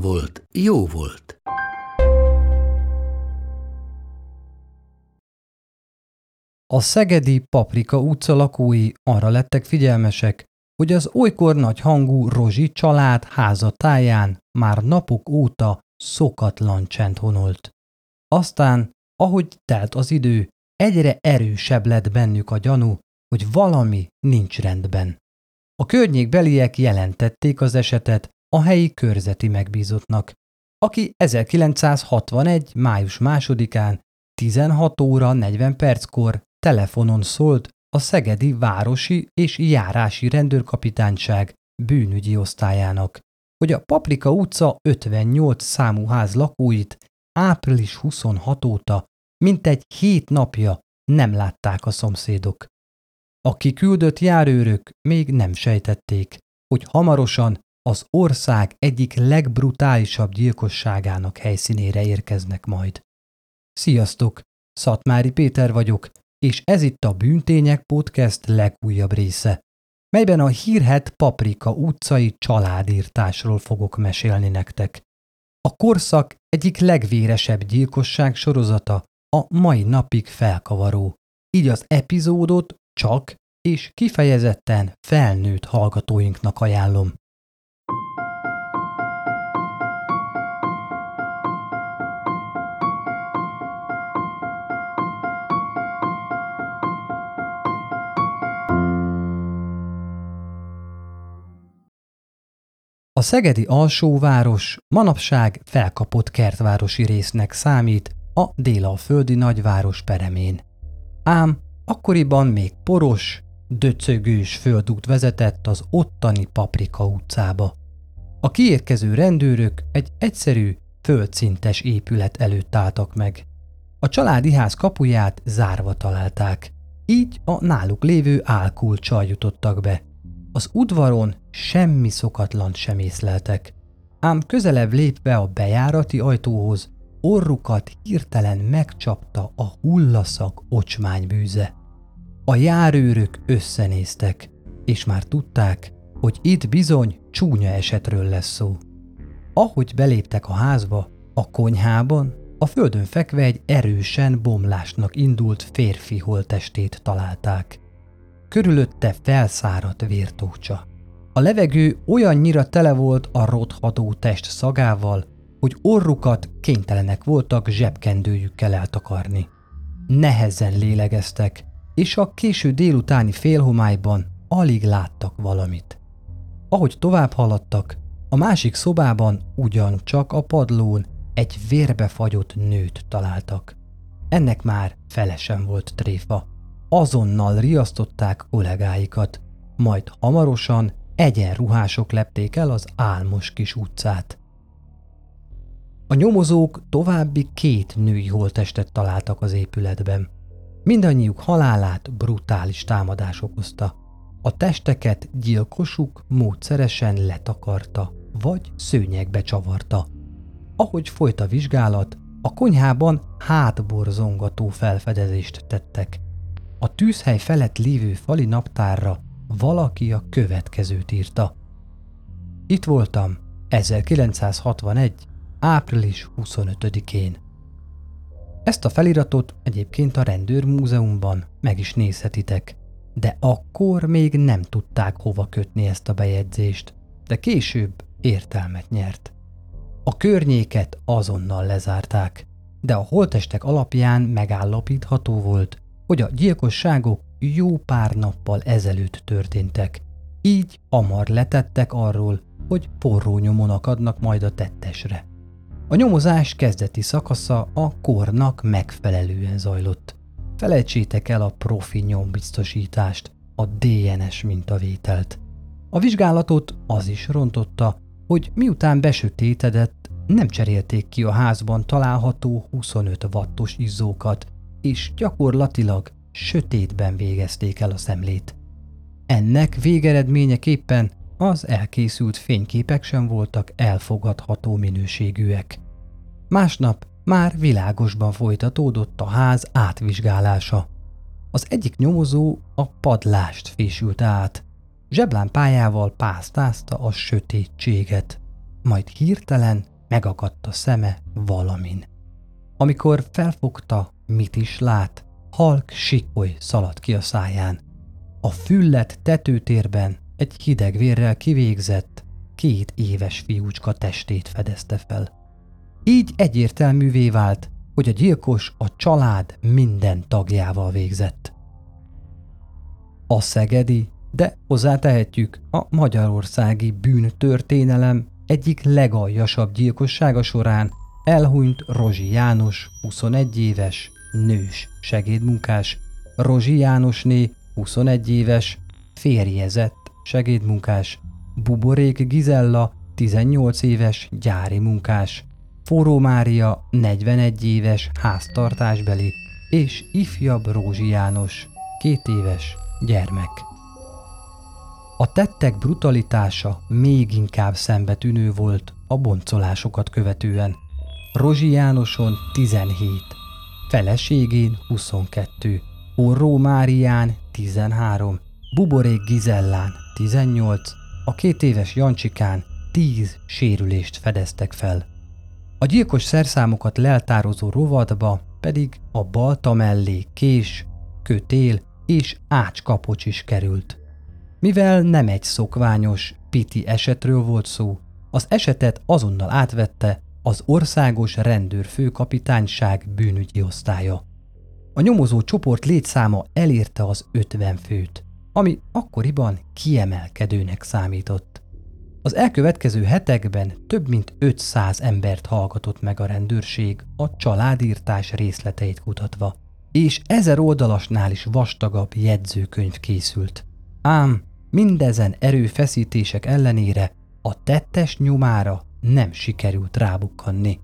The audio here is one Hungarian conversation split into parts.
volt, jó volt. A szegedi Paprika utca lakói arra lettek figyelmesek, hogy az olykor nagy hangú Rozsi család háza táján már napok óta szokatlan csend honolt. Aztán, ahogy telt az idő, egyre erősebb lett bennük a gyanú, hogy valami nincs rendben. A környékbeliek jelentették az esetet a helyi körzeti megbízottnak, aki 1961. május másodikán 16 óra 40 perckor telefonon szólt a Szegedi Városi és Járási Rendőrkapitányság bűnügyi osztályának, hogy a Paprika utca 58 számú ház lakóit április 26 óta mintegy hét napja nem látták a szomszédok. A kiküldött járőrök még nem sejtették, hogy hamarosan az ország egyik legbrutálisabb gyilkosságának helyszínére érkeznek majd. Sziasztok! Szatmári Péter vagyok, és ez itt a Bűntények Podcast legújabb része, melyben a hírhet Paprika utcai családírtásról fogok mesélni nektek. A korszak egyik legvéresebb gyilkosság sorozata a mai napig felkavaró, így az epizódot csak és kifejezetten felnőtt hallgatóinknak ajánlom. A szegedi alsóváros manapság felkapott kertvárosi résznek számít a délalföldi nagyváros peremén. Ám akkoriban még poros, döcögős földút vezetett az ottani Paprika utcába. A kiérkező rendőrök egy egyszerű, földszintes épület előtt álltak meg. A családi ház kapuját zárva találták, így a náluk lévő álkulcsal jutottak be. Az udvaron semmi szokatlan sem észleltek, ám közelebb lépve a bejárati ajtóhoz, orrukat hirtelen megcsapta a hullaszak ocsmánybűze. A járőrök összenéztek, és már tudták, hogy itt bizony csúnya esetről lesz szó. Ahogy beléptek a házba, a konyhában a földön fekve egy erősen bomlásnak indult férfi holtestét találták. Körülötte felszáradt vértócsa. A levegő olyannyira tele volt a rothadó test szagával, hogy orrukat kénytelenek voltak zsebkendőjükkel eltakarni. Nehezen lélegeztek, és a késő délutáni félhomályban alig láttak valamit. Ahogy tovább haladtak, a másik szobában ugyancsak a padlón egy vérbefagyott nőt találtak. Ennek már felesen volt tréfa. Azonnal riasztották kollégáikat, majd hamarosan egyenruhások lepték el az álmos kis utcát. A nyomozók további két női holtestet találtak az épületben. Mindannyiuk halálát brutális támadás okozta. A testeket gyilkosuk módszeresen letakarta, vagy szőnyegbe csavarta. Ahogy folyt a vizsgálat, a konyhában hátborzongató felfedezést tettek. A tűzhely felett lévő fali naptárra valaki a következőt írta. Itt voltam 1961. április 25-én. Ezt a feliratot egyébként a rendőrmúzeumban meg is nézhetitek, de akkor még nem tudták hova kötni ezt a bejegyzést, de később értelmet nyert. A környéket azonnal lezárták, de a holtestek alapján megállapítható volt, hogy a gyilkosságok jó pár nappal ezelőtt történtek. Így amar letettek arról, hogy forró nyomon akadnak majd a tettesre. A nyomozás kezdeti szakasza a kornak megfelelően zajlott. Felejtsétek el a profi nyombiztosítást, a DNS mintavételt. A vizsgálatot az is rontotta, hogy miután besötétedett, nem cserélték ki a házban található 25 wattos izzókat, és gyakorlatilag sötétben végezték el a szemlét. Ennek végeredményeképpen az elkészült fényképek sem voltak elfogadható minőségűek. Másnap már világosban folytatódott a ház átvizsgálása. Az egyik nyomozó a padlást fésült át. Zseblámpájával pásztázta a sötétséget, majd hirtelen megakadt a szeme valamin. Amikor felfogta, mit is lát, halk sikoly szaladt ki a száján. A füllet tetőtérben egy hideg vérrel kivégzett, két éves fiúcska testét fedezte fel. Így egyértelművé vált, hogy a gyilkos a család minden tagjával végzett. A szegedi, de hozzátehetjük a magyarországi bűntörténelem egyik legaljasabb gyilkossága során elhunyt Rozsi János, 21 éves, nős segédmunkás, Rozsi Jánosné, 21 éves, férjezett segédmunkás, Buborék Gizella, 18 éves, gyári munkás, Forró Mária, 41 éves, háztartásbeli, és ifjabb Rózsi János, két éves, gyermek. A tettek brutalitása még inkább szembetűnő volt a boncolásokat követően. Rozsi Jánoson 17, feleségén 22, Orró Márián 13, Buborék Gizellán 18, a két éves Jancsikán 10 sérülést fedeztek fel. A gyilkos szerszámokat leltározó rovadba pedig a balta mellé kés, kötél és ácskapocs is került. Mivel nem egy szokványos, piti esetről volt szó, az esetet azonnal átvette az Országos Rendőrfőkapitányság bűnügyi osztálya. A nyomozó csoport létszáma elérte az 50 főt, ami akkoriban kiemelkedőnek számított. Az elkövetkező hetekben több mint 500 embert hallgatott meg a rendőrség a családírtás részleteit kutatva, és ezer oldalasnál is vastagabb jegyzőkönyv készült. Ám mindezen erőfeszítések ellenére a tettes nyomára nem sikerült rábukkanni.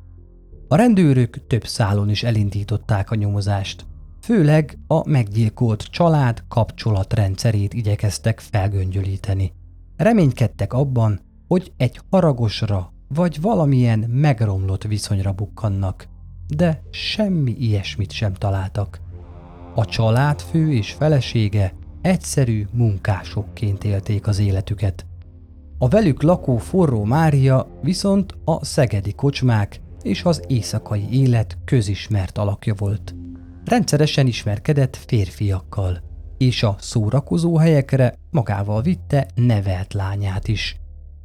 A rendőrök több szálon is elindították a nyomozást. Főleg a meggyilkolt család kapcsolatrendszerét igyekeztek felgöngyölíteni. Reménykedtek abban, hogy egy haragosra vagy valamilyen megromlott viszonyra bukkannak, de semmi ilyesmit sem találtak. A család fő és felesége egyszerű munkásokként élték az életüket. A velük lakó forró Mária viszont a szegedi kocsmák és az éjszakai élet közismert alakja volt. Rendszeresen ismerkedett férfiakkal, és a szórakozó helyekre magával vitte nevelt lányát is.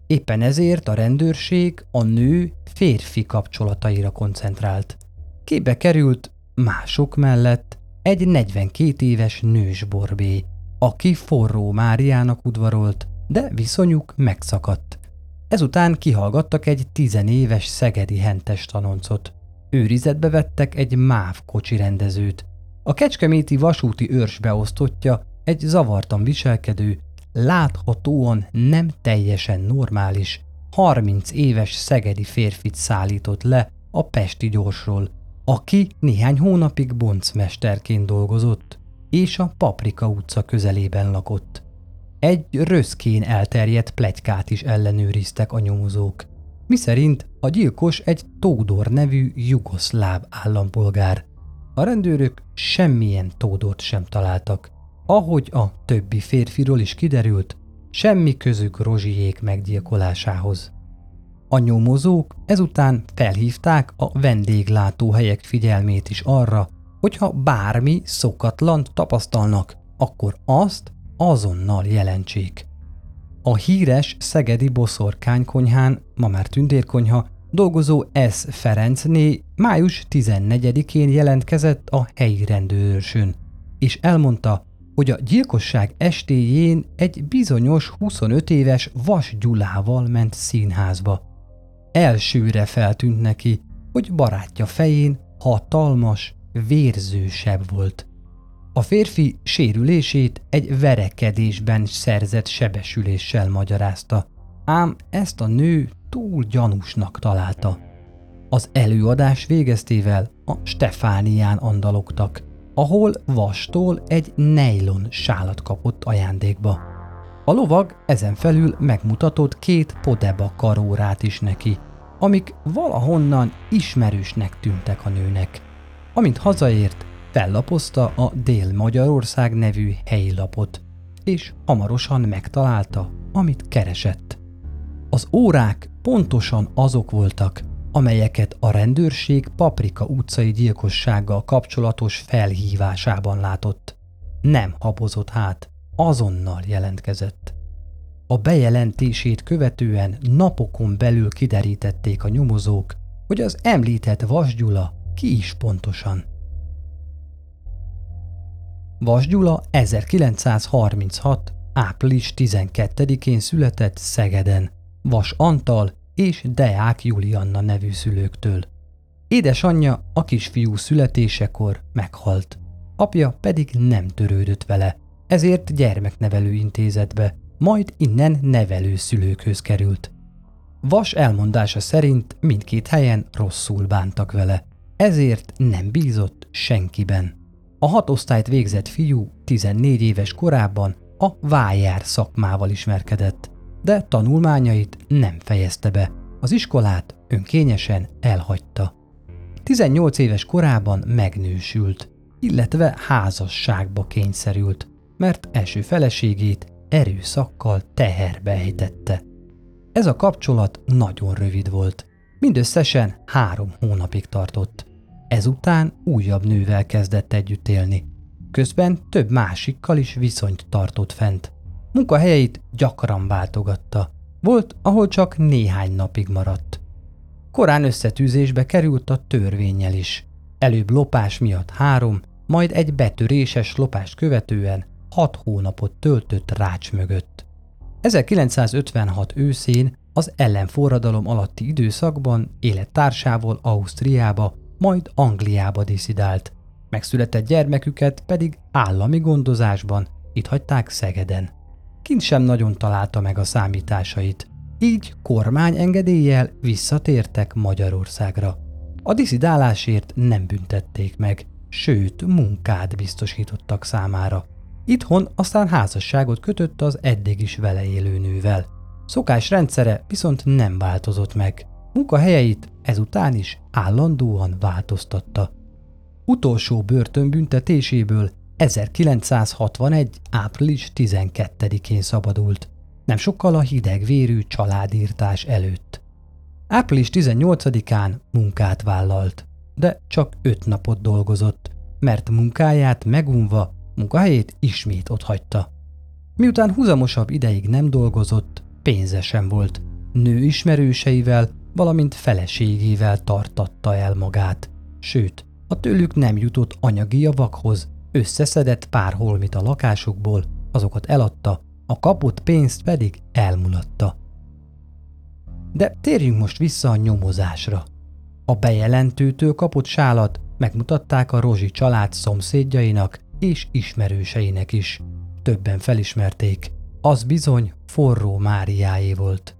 Éppen ezért a rendőrség a nő férfi kapcsolataira koncentrált. Képbe került mások mellett egy 42 éves nős borbé, aki forró Máriának udvarolt, de viszonyuk megszakadt. Ezután kihallgattak egy tizenéves szegedi hentes tanoncot. Őrizetbe vettek egy MÁV kocsi rendezőt. A kecskeméti vasúti őrs beosztottja egy zavartan viselkedő, láthatóan nem teljesen normális, 30 éves szegedi férfit szállított le a Pesti gyorsról, aki néhány hónapig boncmesterként dolgozott, és a Paprika utca közelében lakott. Egy röszkén elterjedt plegykát is ellenőriztek a nyomozók, miszerint a gyilkos egy Tódor nevű jugoszláv állampolgár. A rendőrök semmilyen Tódort sem találtak. Ahogy a többi férfiról is kiderült, semmi közük Rozsiék meggyilkolásához. A nyomozók ezután felhívták a vendéglátóhelyek figyelmét is arra, hogyha bármi szokatlant tapasztalnak, akkor azt azonnal jelentsék. A híres szegedi boszorkánykonyhán, ma már tündérkonyha, dolgozó S. Ferencné május 14-én jelentkezett a helyi rendőrsön, és elmondta, hogy a gyilkosság estéjén egy bizonyos 25 éves Vas Gyulával ment színházba. Elsőre feltűnt neki, hogy barátja fején hatalmas, vérzősebb volt. A férfi sérülését egy verekedésben szerzett sebesüléssel magyarázta, ám ezt a nő túl gyanúsnak találta. Az előadás végeztével a Stefánián andalogtak, ahol vastól egy nejlon sálat kapott ajándékba. A lovag ezen felül megmutatott két podeba karórát is neki, amik valahonnan ismerősnek tűntek a nőnek. Amint hazaért, fellapozta a Dél-Magyarország nevű helyi lapot, és hamarosan megtalálta, amit keresett. Az órák pontosan azok voltak, amelyeket a rendőrség Paprika utcai gyilkossággal kapcsolatos felhívásában látott. Nem habozott hát, azonnal jelentkezett. A bejelentését követően napokon belül kiderítették a nyomozók, hogy az említett Vasgyula ki is pontosan. Vasgyula 1936. április 12-én született Szegeden, Vas Antal és Deák Julianna nevű szülőktől. Édesanyja a kisfiú születésekor meghalt, apja pedig nem törődött vele, ezért gyermeknevelő intézetbe, majd innen nevelő szülőkhöz került. Vas elmondása szerint mindkét helyen rosszul bántak vele, ezért nem bízott senkiben. A hat osztályt végzett fiú 14 éves korában a vájár szakmával ismerkedett, de tanulmányait nem fejezte be, az iskolát önkényesen elhagyta. 18 éves korában megnősült, illetve házasságba kényszerült, mert első feleségét erőszakkal teherbe ejtette. Ez a kapcsolat nagyon rövid volt, mindösszesen három hónapig tartott. Ezután újabb nővel kezdett együtt élni. Közben több másikkal is viszonyt tartott fent. Munkahelyeit gyakran váltogatta. Volt, ahol csak néhány napig maradt. Korán összetűzésbe került a törvényel is. Előbb lopás miatt három, majd egy betöréses lopást követően hat hónapot töltött rács mögött. 1956 őszén az ellenforradalom alatti időszakban élettársával Ausztriába, majd Angliába diszidált. Megszületett gyermeküket pedig állami gondozásban itt hagyták Szegeden. Kint sem nagyon találta meg a számításait, így kormány engedéllyel visszatértek Magyarországra. A diszidálásért nem büntették meg, sőt munkát biztosítottak számára. Itthon aztán házasságot kötött az eddig is vele élő nővel. Szokás rendszere viszont nem változott meg. Munkahelyeit ezután is állandóan változtatta. Utolsó börtönbüntetéséből 1961. április 12-én szabadult, nem sokkal a hidegvérű családírtás előtt. Április 18-án munkát vállalt, de csak öt napot dolgozott, mert munkáját megunva munkahelyét ismét otthagyta. Miután húzamosabb ideig nem dolgozott, pénze sem volt. Nő ismerőseivel, valamint feleségével tartatta el magát. Sőt, a tőlük nem jutott anyagi javakhoz, összeszedett pár holmit a lakásukból, azokat eladta, a kapott pénzt pedig elmulatta. De térjünk most vissza a nyomozásra. A bejelentőtől kapott sálat megmutatták a Rozsi család szomszédjainak és ismerőseinek is. Többen felismerték. Az bizony forró Máriáé volt.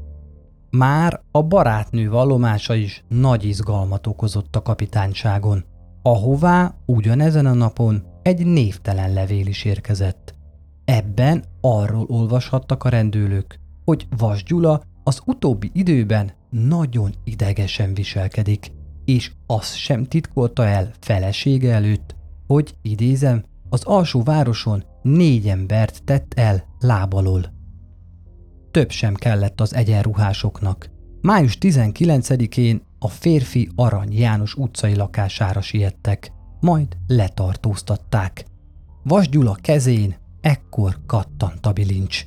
Már a barátnő vallomása is nagy izgalmat okozott a kapitányságon, ahová ugyanezen a napon egy névtelen levél is érkezett. Ebben arról olvashattak a rendőlők, hogy Vas Gyula az utóbbi időben nagyon idegesen viselkedik, és azt sem titkolta el felesége előtt, hogy idézem, az alsó városon négy embert tett el lábalól. Több sem kellett az egyenruhásoknak. Május 19-én a férfi Arany János utcai lakására siettek, majd letartóztatták. Vas Gyula kezén ekkor kattant a bilincs.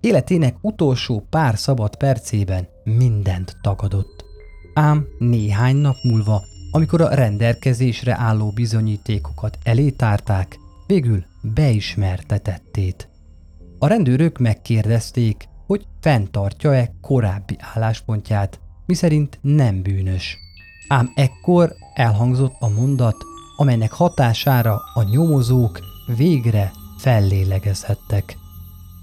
Életének utolsó pár szabad percében mindent tagadott. Ám néhány nap múlva amikor a rendelkezésre álló bizonyítékokat elétárták, végül beismerte tettét. A rendőrök megkérdezték, hogy fenntartja-e korábbi álláspontját, miszerint nem bűnös. Ám ekkor elhangzott a mondat, amelynek hatására a nyomozók végre fellélegezhettek.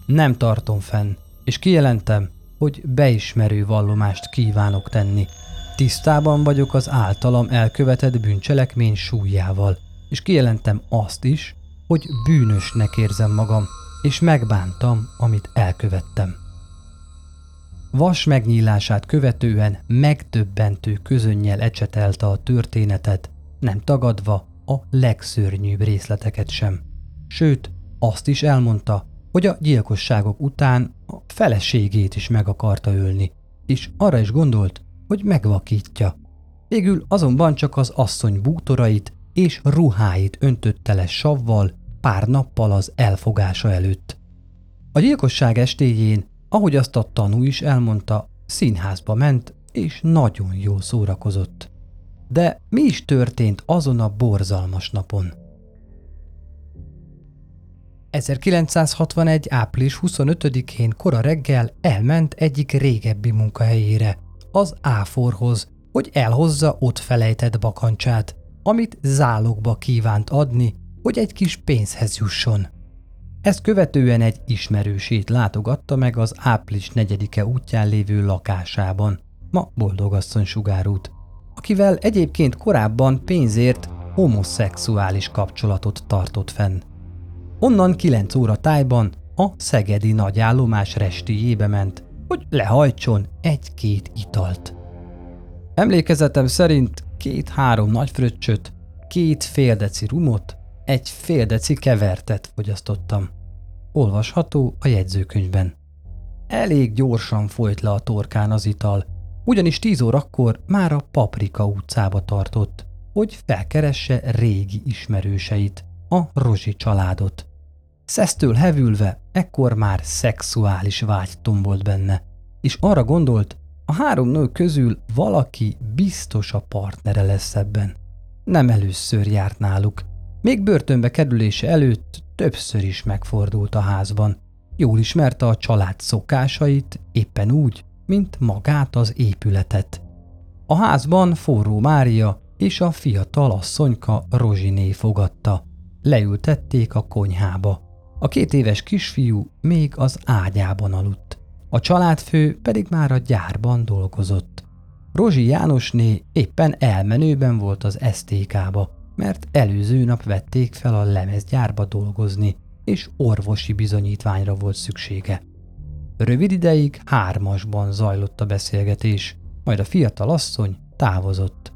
Nem tartom fenn, és kijelentem, hogy beismerő vallomást kívánok tenni. Tisztában vagyok az általam elkövetett bűncselekmény súlyával, és kijelentem azt is, hogy bűnösnek érzem magam, és megbántam, amit elkövettem. Vas megnyílását követően megdöbbentő közönnyel ecsetelte a történetet, nem tagadva a legszörnyűbb részleteket sem. Sőt, azt is elmondta, hogy a gyilkosságok után a feleségét is meg akarta ölni, és arra is gondolt, hogy megvakítja. Végül azonban csak az asszony bútorait és ruháit öntötte le savval pár nappal az elfogása előtt. A gyilkosság estéjén, ahogy azt a tanú is elmondta, színházba ment, és nagyon jól szórakozott. De mi is történt azon a borzalmas napon? 1961. április 25-én kora reggel elment egyik régebbi munkahelyére, az Áforhoz, hogy elhozza ott felejtett bakancsát, amit zálogba kívánt adni, hogy egy kis pénzhez jusson. Ezt követően egy ismerősét látogatta meg az április 4-e útján lévő lakásában, ma Boldogasszony sugárút, akivel egyébként korábban pénzért homoszexuális kapcsolatot tartott fenn. Onnan 9 óra tájban a szegedi nagyállomás restijébe ment, hogy lehajtson egy-két italt. Emlékezetem szerint két-három nagy fröccsöt, két fél deci rumot, egy fél deci kevertet fogyasztottam. Olvasható a jegyzőkönyvben. Elég gyorsan folyt le a torkán az ital, ugyanis tíz órakor már a Paprika utcába tartott, hogy felkeresse régi ismerőseit, a Rozsi családot. Szesztől hevülve ekkor már szexuális vágy tombolt benne, és arra gondolt, a három nő közül valaki biztos a partnere lesz ebben. Nem először járt náluk. Még börtönbe kerülése előtt többször is megfordult a házban. Jól ismerte a család szokásait, éppen úgy, mint magát az épületet. A házban forró Mária és a fiatal asszonyka Rozsiné fogadta. Leültették a konyhába. A két éves kisfiú még az ágyában aludt. A családfő pedig már a gyárban dolgozott. Rozsi Jánosné éppen elmenőben volt az STK-ba, mert előző nap vették fel a lemezgyárba dolgozni, és orvosi bizonyítványra volt szüksége. Rövid ideig hármasban zajlott a beszélgetés, majd a fiatal asszony távozott.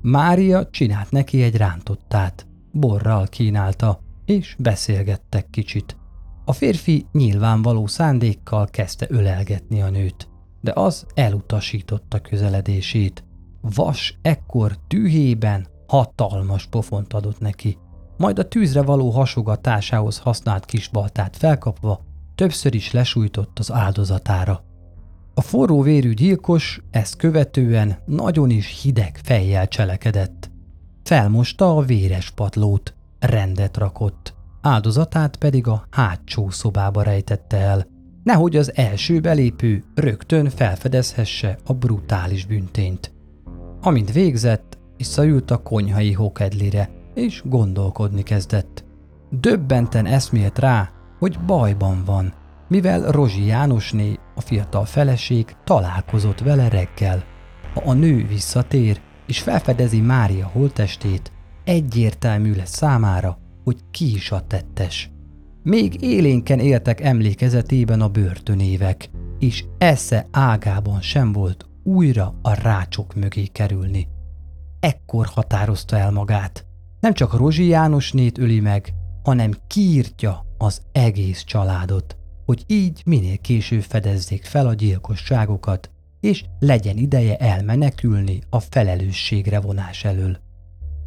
Mária csinált neki egy rántottát, borral kínálta, és beszélgettek kicsit. A férfi nyilvánvaló szándékkal kezdte ölelgetni a nőt, de az elutasította közeledését. Vas ekkor tühében hatalmas pofont adott neki, majd a tűzre való hasogatásához használt kisbaltát felkapva többször is lesújtott az áldozatára. A forró vérű gyilkos ezt követően nagyon is hideg fejjel cselekedett. Felmosta a véres patlót, rendet rakott, áldozatát pedig a hátsó szobába rejtette el, nehogy az első belépő rögtön felfedezhesse a brutális büntényt. Amint végzett, visszaült a konyhai hokedlire, és gondolkodni kezdett. Döbbenten eszmélt rá, hogy bajban van, mivel Rozsi Jánosné, a fiatal feleség találkozott vele reggel. Ha a nő visszatér, és felfedezi Mária holtestét, egyértelmű lesz számára, hogy ki is a tettes. Még élénken éltek emlékezetében a börtönévek, és esze ágában sem volt újra a rácsok mögé kerülni. Ekkor határozta el magát. Nem csak Rozsi Jánosnét öli meg, hanem kiírtja az egész családot, hogy így minél később fedezzék fel a gyilkosságokat, és legyen ideje elmenekülni a felelősségre vonás elől.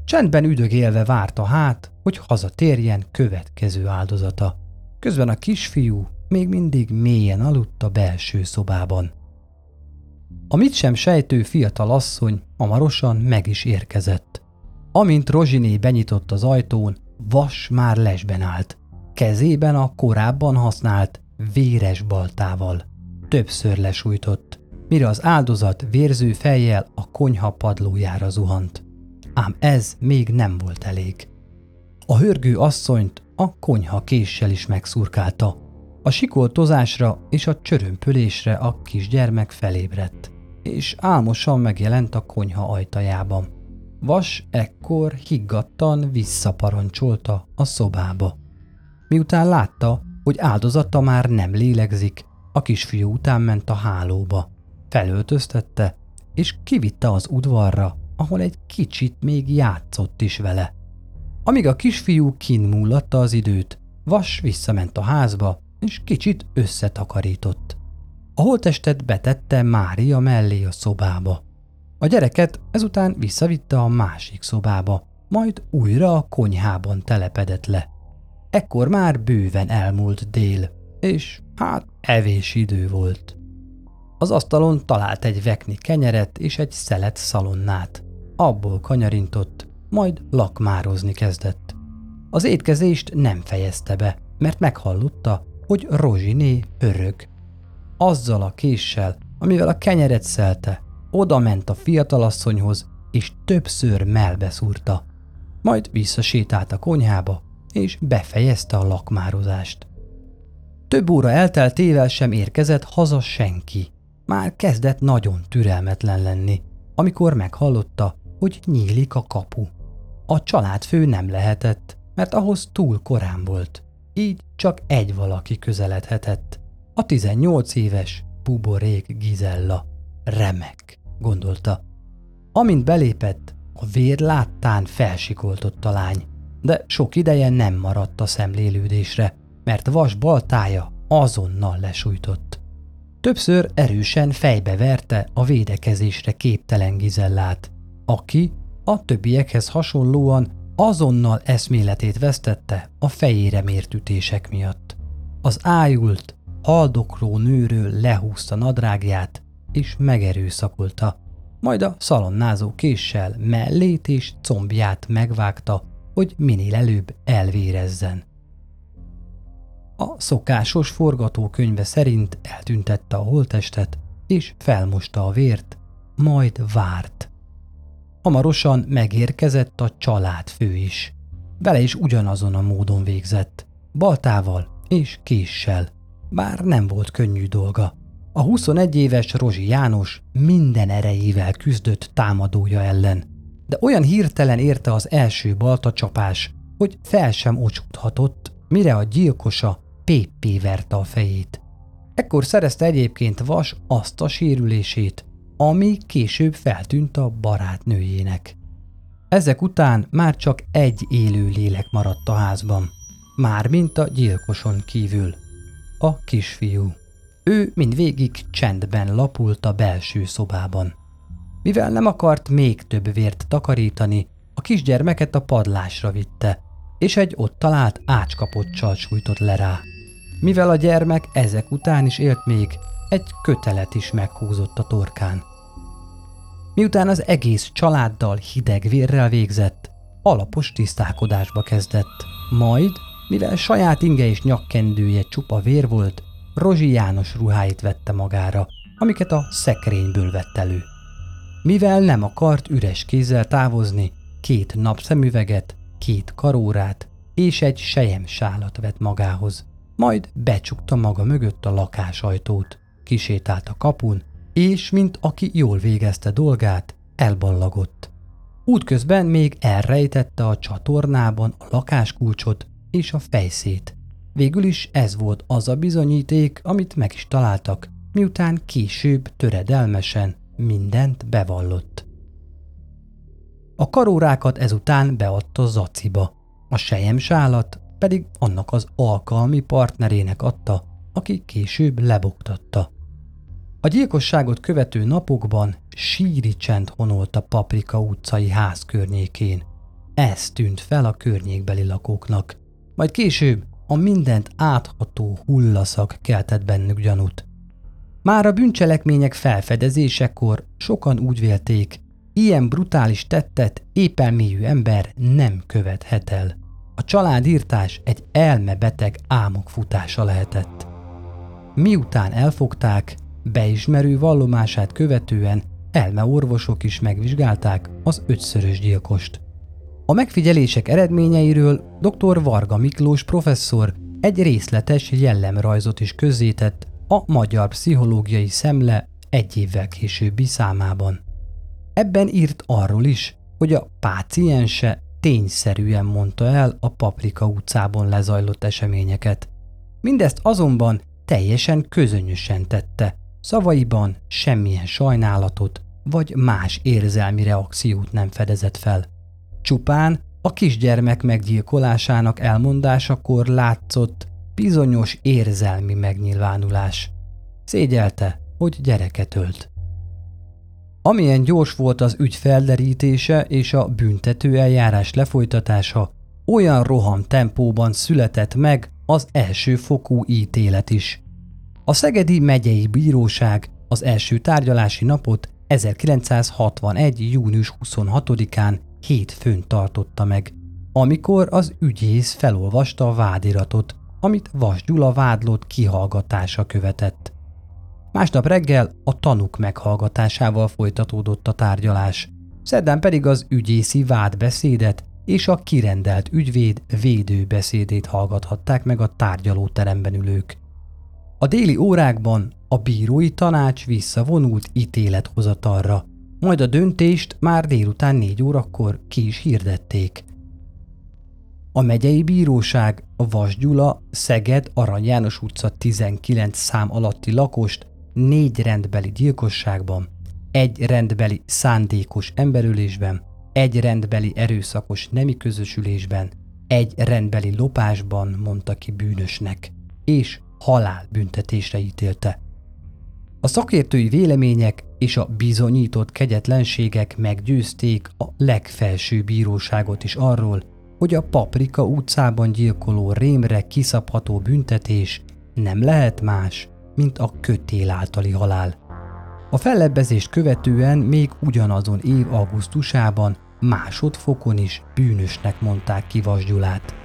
Csendben üdögélve várta hát, hogy hazatérjen következő áldozata. Közben a kisfiú még mindig mélyen aludt a belső szobában. A mit sem sejtő fiatal asszony hamarosan meg is érkezett. Amint Rozsiné benyitott az ajtón, Vas már lesben állt, kezében a korábban használt véres baltával. Többször lesújtott, mire az áldozat vérző fejjel a konyha padlójára zuhant. Ám ez még nem volt elég. A hörgő asszonyt a konyha késsel is megszurkálta. A sikoltozásra és a csörömpölésre a kisgyermek felébredt, és álmosan megjelent a konyha ajtajában. Vas ekkor higgadtan visszaparancsolta a szobába. Miután látta, hogy áldozata már nem lélegzik, a kisfiú után ment a hálóba. Felöltöztette, és kivitte az udvarra, ahol egy kicsit még játszott is vele. Amíg a kisfiú kinmúlatta az időt, Vas visszament a házba, és kicsit összetakarított. A holtestet betette Mária mellé a szobába. A gyereket ezután visszavitte a másik szobába, majd újra a konyhában telepedett le. Ekkor már bőven elmúlt dél, és hát evés idő volt. Az asztalon talált egy vekni kenyeret és egy szelet szalonnát. Abból kanyarintott, majd lakmározni kezdett. Az étkezést nem fejezte be, mert meghallotta, hogy Rozsiné örög. Azzal a késsel, amivel a kenyeret szelte, oda ment a fiatalasszonyhoz, és többször melbeszúrta. Majd visszasétált a konyhába, és befejezte a lakmározást. Több óra elteltével sem érkezett haza senki. Már kezdett nagyon türelmetlen lenni, amikor meghallotta, hogy nyílik a kapu. A családfő nem lehetett, mert ahhoz túl korán volt. Így csak egy valaki közeledhetett. A 18 éves buborék Gizella. Remek, gondolta. Amint belépett, a vér láttán felsikoltott a lány, de sok ideje nem maradt a szemlélődésre, mert vas baltája azonnal lesújtott. Többször erősen fejbe verte a védekezésre képtelen Gizellát, aki a többiekhez hasonlóan azonnal eszméletét vesztette a fejére mért ütések miatt. Az ájult, haldokló nőről lehúzta nadrágját, és megerőszakolta, majd a szalonnázó késsel mellét és combját megvágta, hogy minél előbb elvérezzen. A szokásos forgatókönyve szerint eltüntette a holtestet, és felmosta a vért, majd várt. Hamarosan megérkezett a családfő is. Vele is ugyanazon a módon végzett, baltával és késsel, bár nem volt könnyű dolga. A 21 éves Rozsi János minden erejével küzdött támadója ellen, de olyan hirtelen érte az első balta csapás, hogy fel sem ocsúdhatott, mire a gyilkosa péppé verte a fejét. Ekkor szerezte egyébként Vas azt a sérülését, ami később feltűnt a barátnőjének. Ezek után már csak egy élő lélek maradt a házban, mármint a gyilkoson kívül, a kisfiú. Ő mindvégig csendben lapult a belső szobában. Mivel nem akart még több vért takarítani, a kisgyermeket a padlásra vitte, és egy ott talált ácskapocsal sújtott le rá. Mivel a gyermek ezek után is élt még, egy kötelet is meghúzott a torkán. Miután az egész családdal hideg vérrel végzett, alapos tisztálkodásba kezdett. Majd, mivel saját inge és nyakkendője csupa vér volt, Rozsi János ruháit vette magára, amiket a szekrényből vett elő. Mivel nem akart üres kézzel távozni, két napszemüveget, két karórát és egy sálat vett magához. Majd becsukta maga mögött a lakásajtót, kisétált a kapun, és, mint aki jól végezte dolgát, elballagott. Útközben még elrejtette a csatornában a lakáskulcsot és a fejszét. Végül is ez volt az a bizonyíték, amit meg is találtak, miután később töredelmesen mindent bevallott. A karórákat ezután beadta Zaciba, a sálat pedig annak az alkalmi partnerének adta, aki később lebuktatta. A gyilkosságot követő napokban síri csend honolt a Paprika utcai ház környékén. Ez tűnt fel a környékbeli lakóknak. Majd később a mindent átható hullaszak keltett bennük gyanút. Már a bűncselekmények felfedezésekor sokan úgy vélték, ilyen brutális tettet épelmélyű ember nem követhet el. A családírtás egy elmebeteg álmok futása lehetett. Miután elfogták, beismerő vallomását követően elmeorvosok is megvizsgálták az ötszörös gyilkost. A megfigyelések eredményeiről dr. Varga Miklós professzor egy részletes jellemrajzot is közzétett a Magyar Pszichológiai Szemle egy évvel későbbi számában. Ebben írt arról is, hogy a páciense tényszerűen mondta el a Paprika utcában lezajlott eseményeket. Mindezt azonban teljesen közönösen tette, szavaiban semmilyen sajnálatot vagy más érzelmi reakciót nem fedezett fel. Csupán a kisgyermek meggyilkolásának elmondásakor látszott bizonyos érzelmi megnyilvánulás. Szégyelte, hogy gyereket ölt. Amilyen gyors volt az ügy felderítése és a büntető eljárás lefolytatása, olyan roham tempóban született meg az első fokú ítélet is. A Szegedi megyei bíróság az első tárgyalási napot 1961. június 26-án hétfőn tartotta meg, amikor az ügyész felolvasta a vádiratot, amit Vas Gyula vádlott kihallgatása követett. Másnap reggel a tanuk meghallgatásával folytatódott a tárgyalás, szerdán pedig az ügyészi vádbeszédet és a kirendelt ügyvéd védőbeszédét hallgathatták meg a tárgyalóteremben ülők. A déli órákban a bírói tanács visszavonult ítélethozatalra, majd a döntést már délután négy órakor ki is hirdették. A megyei bíróság a Vas Gyula, Szeged, Arany János utca 19 szám alatti lakost négy rendbeli gyilkosságban, egy rendbeli szándékos emberülésben, egy rendbeli erőszakos nemi közösülésben, egy rendbeli lopásban mondta ki bűnösnek, és halálbüntetésre ítélte. A szakértői vélemények és a bizonyított kegyetlenségek meggyőzték a legfelső bíróságot is arról, hogy a Paprika utcában gyilkoló rémre kiszabható büntetés nem lehet más, mint a kötél általi halál. A fellebbezést követően még ugyanazon év augusztusában másodfokon is bűnösnek mondták ki Vasgyulát.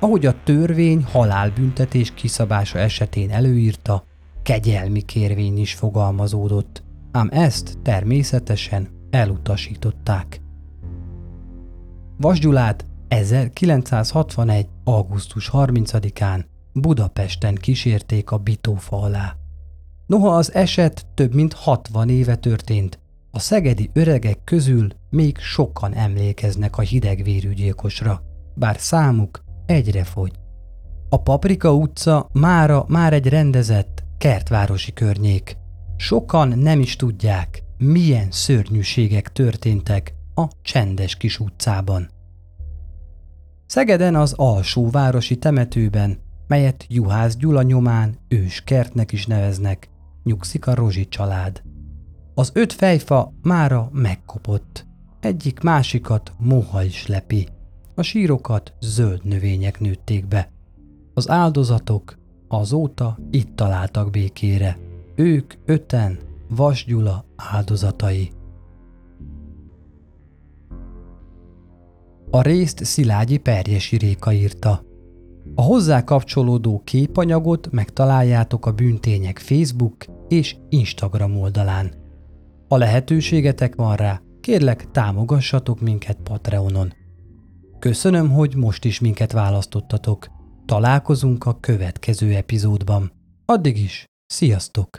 Ahogy a törvény halálbüntetés kiszabása esetén előírta, kegyelmi kérvény is fogalmazódott, ám ezt természetesen elutasították. Vasgyulát 1961. augusztus 30-án Budapesten kísérték a bitófa alá. Noha az eset több mint 60 éve történt, a szegedi öregek közül még sokan emlékeznek a hidegvérű gyilkosra, bár számuk egyre fogy. A Paprika utca mára már egy rendezett, kertvárosi környék. Sokan nem is tudják, milyen szörnyűségek történtek a csendes kis utcában. Szegeden az alsóvárosi temetőben, melyet Juhász Gyula nyomán őskertnek is neveznek, nyugszik a Rozsi család. Az öt fejfa mára megkopott, egyik másikat moha is lepi, a sírokat zöld növények nőtték be. Az áldozatok azóta itt találtak békére. Ők öten Vas Gyula áldozatai. A részt Szilágyi Perjesi Réka írta. A hozzá kapcsolódó képanyagot megtaláljátok a bűntények Facebook és Instagram oldalán. Ha lehetőségetek van rá, kérlek támogassatok minket Patreonon. Köszönöm, hogy most is minket választottatok. Találkozunk a következő epizódban. Addig is, sziasztok!